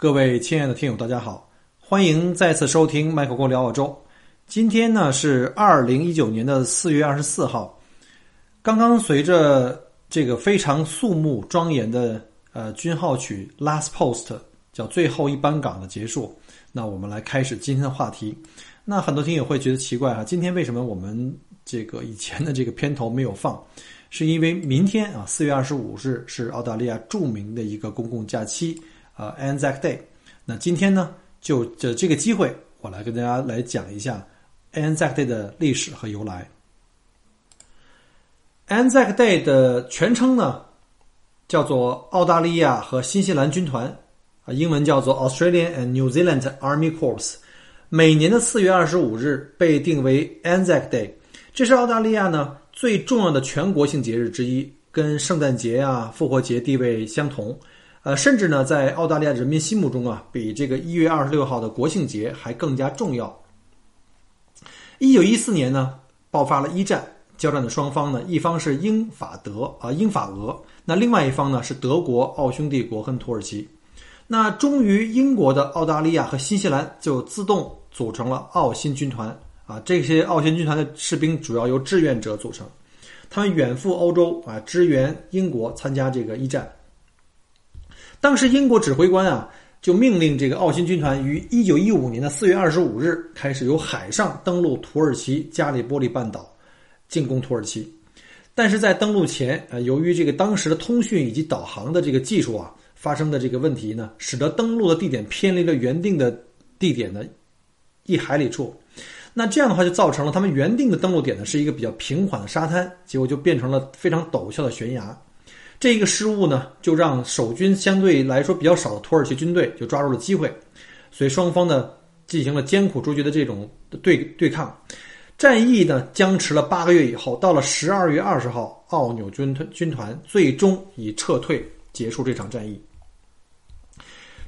各位亲爱的听友，大家好，欢迎再次收听麦克锅聊澳洲。今天呢是二零一九年的四月二十四号，刚刚随着这个非常肃穆庄严的呃军号曲《Last Post》叫最后一班岗的结束，那我们来开始今天的话题。那很多听友会觉得奇怪啊，今天为什么我们这个以前的这个片头没有放？是因为明天啊，四月二十五日是澳大利亚著名的一个公共假期啊，Anzac Day。那今天呢，就这这个机会，我来跟大家来讲一下 Anzac Day 的历史和由来。Anzac Day 的全称呢，叫做澳大利亚和新西兰军团啊，英文叫做 Australian and New Zealand Army Corps。每年的四月二十五日被定为 Anzac Day，这是澳大利亚呢。最重要的全国性节日之一，跟圣诞节啊、复活节地位相同，呃，甚至呢，在澳大利亚人民心目中啊，比这个一月二十六号的国庆节还更加重要。一九一四年呢，爆发了一战，交战的双方呢，一方是英法德啊，英法俄，那另外一方呢是德国、奥匈帝国和土耳其。那忠于英国的澳大利亚和新西兰就自动组成了澳新军团。啊，这些澳新军团的士兵主要由志愿者组成，他们远赴欧洲啊，支援英国参加这个一战。当时英国指挥官啊，就命令这个澳新军团于一九一五年的四月二十五日开始由海上登陆土耳其加里波利半岛，进攻土耳其。但是在登陆前呃，由于这个当时的通讯以及导航的这个技术啊发生的这个问题呢，使得登陆的地点偏离了原定的地点的一海里处。那这样的话，就造成了他们原定的登陆点呢是一个比较平缓的沙滩，结果就变成了非常陡峭的悬崖。这个失误呢，就让守军相对来说比较少的土耳其军队就抓住了机会，所以双方呢进行了艰苦卓绝的这种对对抗。战役呢僵持了八个月以后，到了十二月二十号，奥纽军团军团最终以撤退结束这场战役。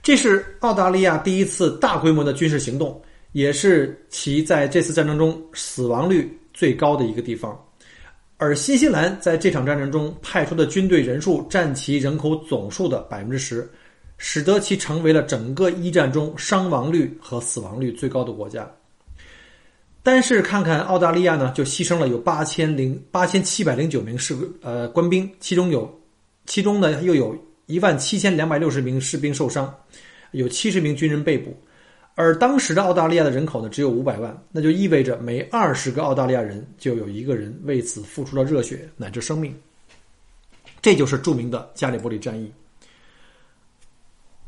这是澳大利亚第一次大规模的军事行动。也是其在这次战争中死亡率最高的一个地方，而新西兰在这场战争中派出的军队人数占其人口总数的百分之十，使得其成为了整个一战中伤亡率和死亡率最高的国家。但是看看澳大利亚呢，就牺牲了有八千零八千七百零九名士呃官兵，其中有其中呢又有一万七千两百六十名士兵受伤，有七十名军人被捕。而当时的澳大利亚的人口呢只有五百万，那就意味着每二十个澳大利亚人就有一个人为此付出了热血乃至生命。这就是著名的加里波利战役。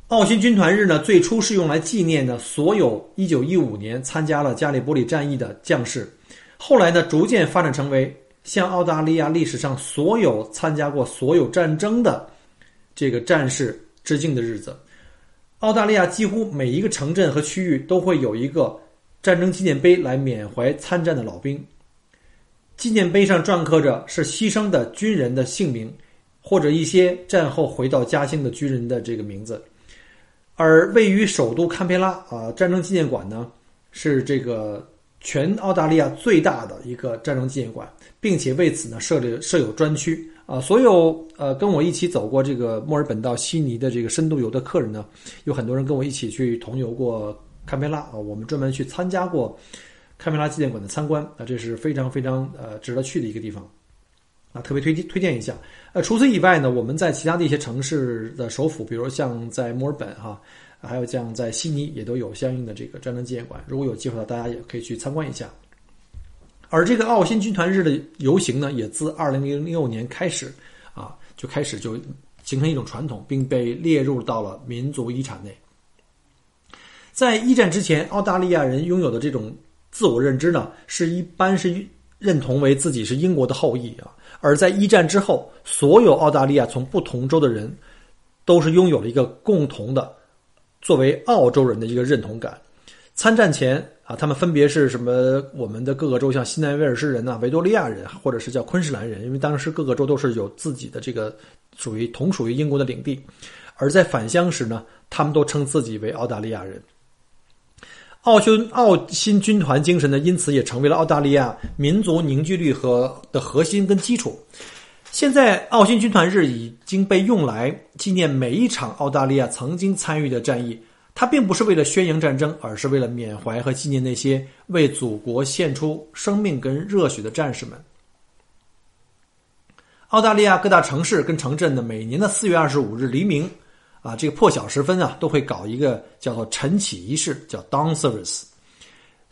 澳新军团日呢，最初是用来纪念的所有1915年参加了加里波利战役的将士，后来呢，逐渐发展成为向澳大利亚历史上所有参加过所有战争的这个战士致敬的日子。澳大利亚几乎每一个城镇和区域都会有一个战争纪念碑来缅怀参战的老兵。纪念碑上篆刻着是牺牲的军人的姓名，或者一些战后回到家乡的军人的这个名字。而位于首都堪培拉啊，战争纪念馆呢是这个全澳大利亚最大的一个战争纪念馆，并且为此呢设立设有专区。啊，所有呃跟我一起走过这个墨尔本到悉尼的这个深度游的客人呢，有很多人跟我一起去同游过堪培拉啊，我们专门去参加过堪培拉纪念馆的参观啊，这是非常非常呃值得去的一个地方啊，特别推荐推荐一下。呃，除此以外呢，我们在其他的一些城市的首府，比如像在墨尔本哈，还有像在悉尼也都有相应的这个战争纪念馆，如果有机会的，大家也可以去参观一下。而这个澳新军团日的游行呢，也自二零零六年开始，啊，就开始就形成一种传统，并被列入到了民族遗产内。在一战之前，澳大利亚人拥有的这种自我认知呢，是一般是认同为自己是英国的后裔啊。而在一战之后，所有澳大利亚从不同州的人，都是拥有了一个共同的作为澳洲人的一个认同感。参战前。啊，他们分别是什么？我们的各个州，像新南威尔士人呐、维多利亚人，或者是叫昆士兰人，因为当时各个州都是有自己的这个属于同属于英国的领地。而在返乡时呢，他们都称自己为澳大利亚人。澳新澳新军团精神呢，因此也成为了澳大利亚民族凝聚力和的核心跟基础。现在，澳新军团日已经被用来纪念每一场澳大利亚曾经参与的战役。它并不是为了宣扬战争，而是为了缅怀和纪念那些为祖国献出生命跟热血的战士们。澳大利亚各大城市跟城镇呢，每年的四月二十五日黎明，啊，这个破晓时分啊，都会搞一个叫做晨起仪式，叫 Dawn Service。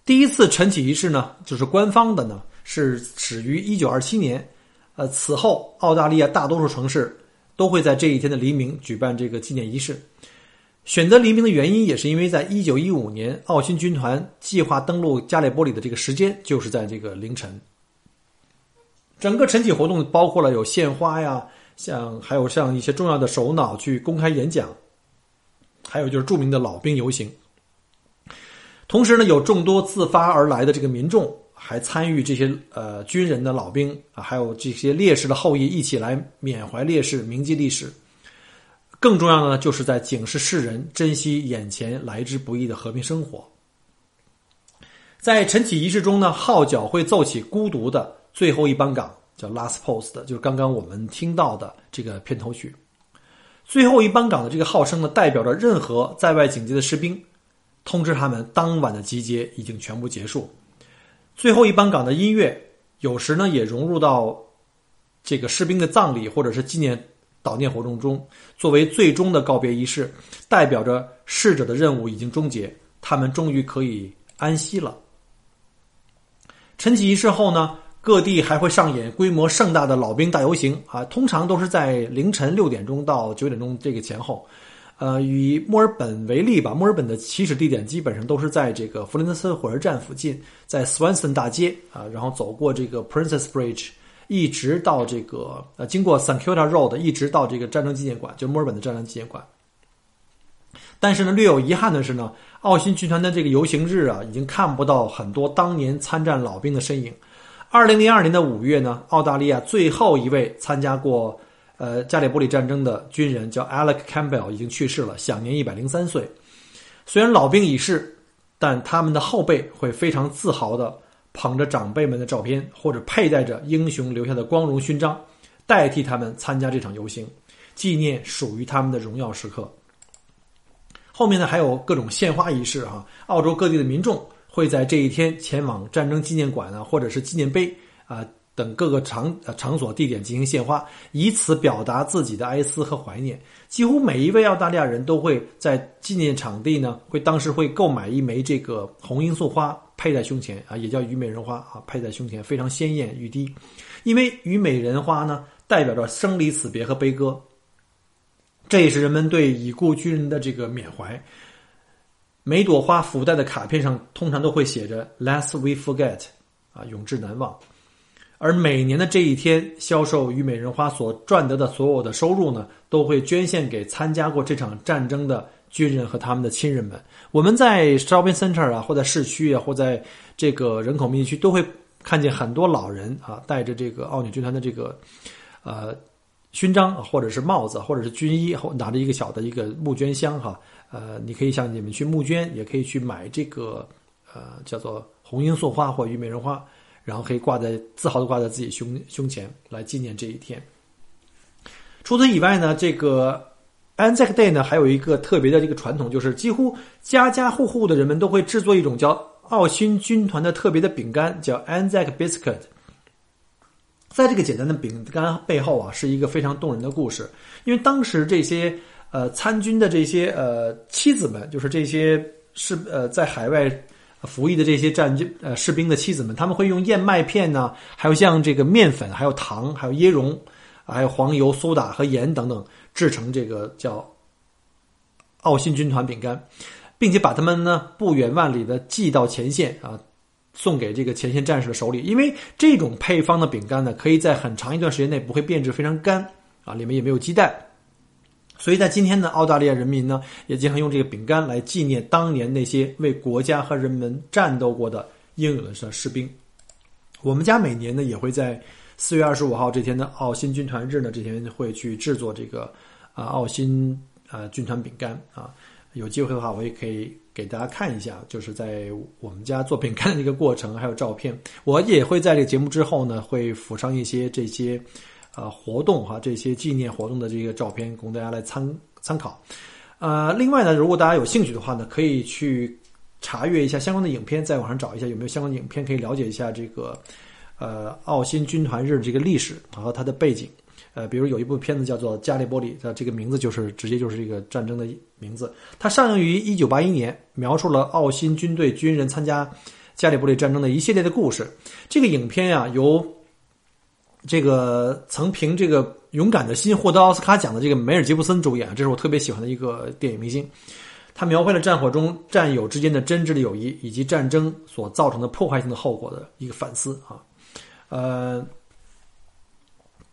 第一次晨起仪式呢，就是官方的呢，是始于一九二七年。呃，此后澳大利亚大多数城市都会在这一天的黎明举办这个纪念仪式。选择黎明的原因，也是因为在一九一五年，澳新军团计划登陆加里波里的这个时间就是在这个凌晨。整个晨起活动包括了有献花呀，像还有像一些重要的首脑去公开演讲，还有就是著名的老兵游行。同时呢，有众多自发而来的这个民众，还参与这些呃军人的老兵啊，还有这些烈士的后裔一起来缅怀烈士、铭记历史。更重要的呢，就是在警示世人珍惜眼前来之不易的和平生活。在晨起仪式中呢，号角会奏起孤独的最后一班岗，叫 Last Post，就是刚刚我们听到的这个片头曲。最后一班岗的这个号声呢，代表着任何在外警戒的士兵，通知他们当晚的集结已经全部结束。最后一班岗的音乐有时呢，也融入到这个士兵的葬礼或者是纪念。悼念活动中，作为最终的告别仪式，代表着逝者的任务已经终结，他们终于可以安息了。晨起仪式后呢，各地还会上演规模盛大的老兵大游行啊，通常都是在凌晨六点钟到九点钟这个前后。呃，以墨尔本为例吧，墨尔本的起始地点基本上都是在这个弗林德斯火车站附近，在 Swanson 大街啊，然后走过这个 Princess Bridge。一直到这个呃，经过 St Kilda Road，一直到这个战争纪念馆，就墨尔本的战争纪念馆。但是呢，略有遗憾的是呢，澳新军团的这个游行日啊，已经看不到很多当年参战老兵的身影。二零零二年的五月呢，澳大利亚最后一位参加过呃加里波利战争的军人叫 Alec Campbell 已经去世了，享年一百零三岁。虽然老兵已逝，但他们的后辈会非常自豪的。捧着长辈们的照片，或者佩戴着英雄留下的光荣勋章，代替他们参加这场游行，纪念属于他们的荣耀时刻。后面呢，还有各种献花仪式哈。澳洲各地的民众会在这一天前往战争纪念馆啊，或者是纪念碑啊等各个场场所地点进行献花，以此表达自己的哀思和怀念。几乎每一位澳大利亚人都会在纪念场地呢，会当时会购买一枚这个红罂粟花。佩在胸前啊，也叫虞美人花啊，佩在胸前非常鲜艳欲滴，因为虞美人花呢代表着生离死别和悲歌，这也是人们对已故军人的这个缅怀。每朵花附带的卡片上通常都会写着 “Less we forget”，啊，永志难忘。而每年的这一天，销售虞美人花所赚得的所有的收入呢，都会捐献给参加过这场战争的。军人和他们的亲人们，我们在 shopping center 啊，或在市区啊，或在这个人口密集区，都会看见很多老人啊，带着这个奥女军团的这个呃勋章，或者是帽子，或者是军衣，或拿着一个小的一个募捐箱哈。呃，你可以向你们去募捐，也可以去买这个呃叫做红罂粟花或虞美人花，然后可以挂在自豪的挂在自己胸胸前来纪念这一天。除此以外呢，这个。Anzac Day 呢，还有一个特别的这个传统，就是几乎家家户户的人们都会制作一种叫澳新军团的特别的饼干，叫 Anzac Biscuit。在这个简单的饼干背后啊，是一个非常动人的故事。因为当时这些呃参军的这些呃妻子们，就是这些士呃在海外服役的这些战军呃士兵的妻子们，他们会用燕麦片呢，还有像这个面粉，还有糖，还有椰蓉，还有黄油、苏打和盐等等。制成这个叫澳新军团饼干，并且把它们呢不远万里的寄到前线啊，送给这个前线战士的手里。因为这种配方的饼干呢，可以在很长一段时间内不会变质，非常干啊，里面也没有鸡蛋。所以在今天呢，澳大利亚人民呢也经常用这个饼干来纪念当年那些为国家和人们战斗过的英勇的士兵。我们家每年呢也会在。四月二十五号这天的澳新军团日呢，这天会去制作这个啊澳新啊军团饼干啊。有机会的话，我也可以给大家看一下，就是在我们家做饼干的一个过程，还有照片。我也会在这个节目之后呢，会附上一些这些啊活动哈，这些纪念活动的这个照片，供大家来参参考。呃，另外呢，如果大家有兴趣的话呢，可以去查阅一下相关的影片，在网上找一下有没有相关的影片，可以了解一下这个呃澳新军团日这个历史和它的背景。呃，比如有一部片子叫做《加利波利》，它这个名字就是直接就是这个战争的名字。它上映于一九八一年，描述了澳新军队军人参加加利波利战争的一系列的故事。这个影片呀，由这个曾凭这个《勇敢的心》获得奥斯卡奖的这个梅尔吉布森主演，这是我特别喜欢的一个电影明星。他描绘了战火中战友之间的真挚的友谊，以及战争所造成的破坏性的后果的一个反思啊，呃。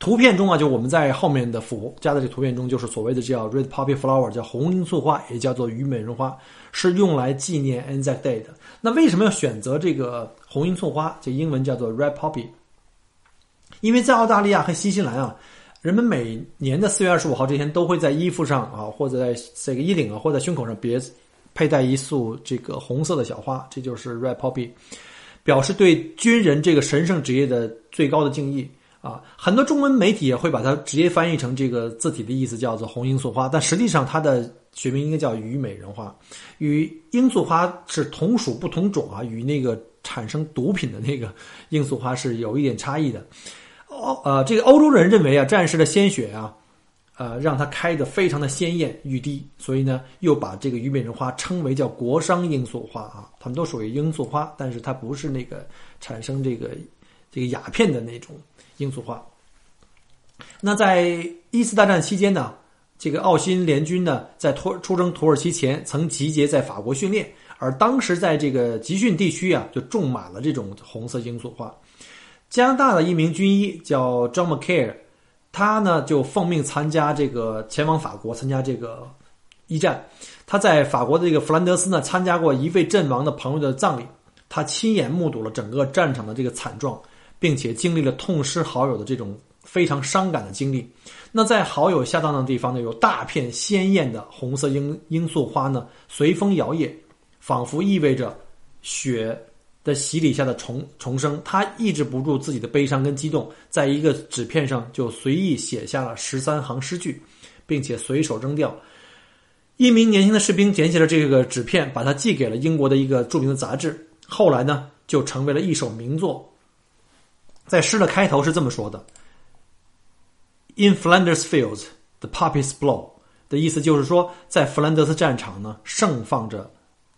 图片中啊，就我们在后面的符加的这图片中，就是所谓的叫 red poppy flower，叫红罂粟花，也叫做虞美人花，是用来纪念 Anzac Day 的。那为什么要选择这个红罂粟花？这英文叫做 red poppy。因为在澳大利亚和新西兰啊，人们每年的四月二十五号这天都会在衣服上啊，或者在这个衣领啊，或者胸口上别佩戴一束这个红色的小花，这就是 red poppy，表示对军人这个神圣职业的最高的敬意。啊，很多中文媒体也会把它直接翻译成这个字体的意思，叫做红罂粟花，但实际上它的学名应该叫虞美人花，与罂粟花是同属不同种啊，与那个产生毒品的那个罂粟花是有一点差异的。欧呃，这个欧洲人认为啊，战士的鲜血啊，呃，让它开得非常的鲜艳欲滴，所以呢，又把这个虞美人花称为叫国殇罂粟花啊，它们都属于罂粟花，但是它不是那个产生这个这个鸦片的那种。罂粟花。那在一次大战期间呢，这个澳新联军呢，在托出征土耳其前，曾集结在法国训练，而当时在这个集训地区啊，就种满了这种红色罂粟花。加拿大的一名军医叫 John McCare，他呢就奉命参加这个前往法国参加这个一战。他在法国的这个弗兰德斯呢，参加过一位阵亡的朋友的葬礼，他亲眼目睹了整个战场的这个惨状。并且经历了痛失好友的这种非常伤感的经历。那在好友下葬的地方呢，有大片鲜艳的红色罂罂粟花呢，随风摇曳，仿佛意味着雪的洗礼下的重重生。他抑制不住自己的悲伤跟激动，在一个纸片上就随意写下了十三行诗句，并且随手扔掉。一名年轻的士兵捡起了这个纸片，把它寄给了英国的一个著名的杂志。后来呢，就成为了一首名作。在诗的开头是这么说的：“In Flanders fields, the poppies blow。”的意思就是说，在弗兰德斯战场呢，盛放着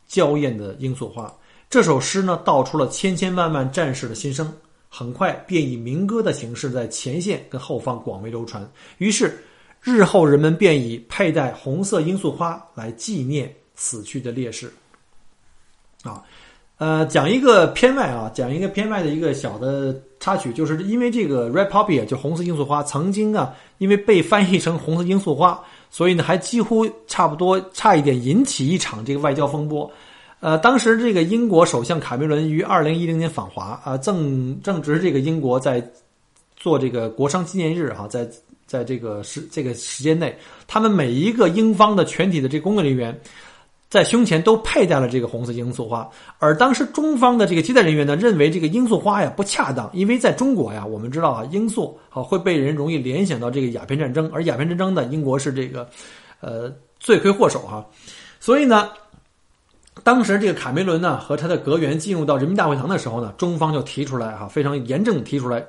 娇艳的罂粟花。这首诗呢，道出了千千万万战士的心声，很快便以民歌的形式在前线跟后方广为流传。于是，日后人们便以佩戴红色罂粟花来纪念死去的烈士。啊。呃，讲一个片外啊，讲一个片外的一个小的插曲，就是因为这个 red poppy 就红色罂粟花，曾经啊，因为被翻译成红色罂粟花，所以呢，还几乎差不多差一点引起一场这个外交风波。呃，当时这个英国首相卡梅伦于二零一零年访华啊，正正值这个英国在做这个国殇纪念日哈，在在这个时这个时间内，他们每一个英方的全体的这工作人员。在胸前都佩戴了这个红色罂粟花，而当时中方的这个接待人员呢，认为这个罂粟花呀不恰当，因为在中国呀，我们知道啊，罂粟啊会被人容易联想到这个鸦片战争，而鸦片战争呢，英国是这个，呃，罪魁祸首哈，所以呢，当时这个卡梅伦呢和他的阁员进入到人民大会堂的时候呢，中方就提出来哈，非常严正提出来，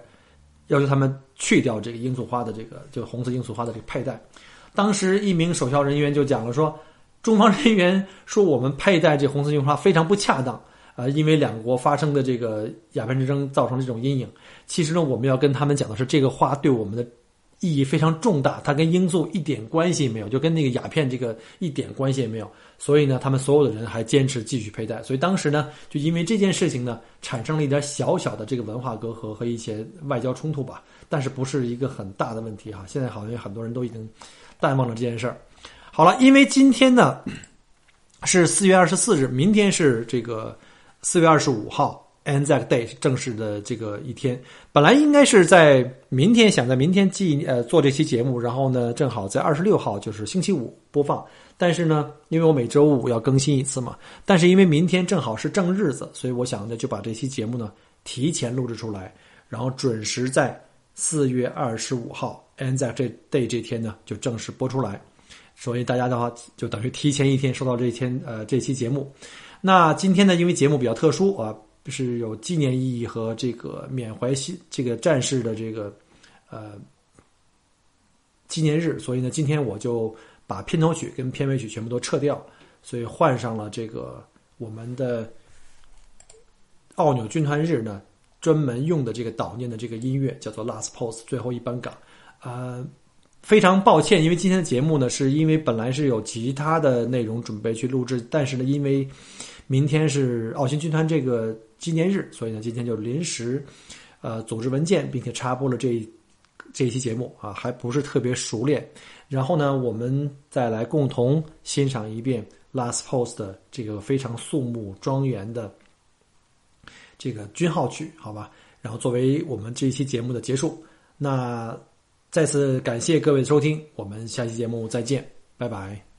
要求他们去掉这个罂粟花的这个就红色罂粟花的这个佩戴，当时一名首相人员就讲了说。中方人员说：“我们佩戴这红色罂粟花非常不恰当，啊，因为两国发生的这个鸦片战争造成这种阴影。其实呢，我们要跟他们讲的是，这个花对我们的意义非常重大，它跟罂粟一点关系也没有，就跟那个鸦片这个一点关系也没有。所以呢，他们所有的人还坚持继续佩戴。所以当时呢，就因为这件事情呢，产生了一点小小的这个文化隔阂和一些外交冲突吧，但是不是一个很大的问题哈。现在好像有很多人都已经淡忘了这件事儿。”好了，因为今天呢是四月二十四日，明天是这个四月二十五号，Anzac Day 正式的这个一天。本来应该是在明天，想在明天记呃做这期节目，然后呢正好在二十六号就是星期五播放。但是呢，因为我每周五要更新一次嘛，但是因为明天正好是正日子，所以我想呢就把这期节目呢提前录制出来，然后准时在四月二十五号 Anzac Day 这天呢就正式播出来。所以大家的话就等于提前一天收到这一天呃这期节目。那今天呢，因为节目比较特殊啊，就是有纪念意义和这个缅怀西这个战士的这个呃纪念日，所以呢，今天我就把片头曲跟片尾曲全部都撤掉，所以换上了这个我们的奥纽军团日呢专门用的这个悼念的这个音乐，叫做《Last Post》最后一班岗，呃。非常抱歉，因为今天的节目呢，是因为本来是有其他的内容准备去录制，但是呢，因为明天是奥新军团这个纪念日，所以呢，今天就临时呃组织文件，并且插播了这这一期节目啊，还不是特别熟练。然后呢，我们再来共同欣赏一遍《Last Post》的这个非常肃穆庄严的这个军号曲，好吧？然后作为我们这一期节目的结束，那。再次感谢各位的收听，我们下期节目再见，拜拜。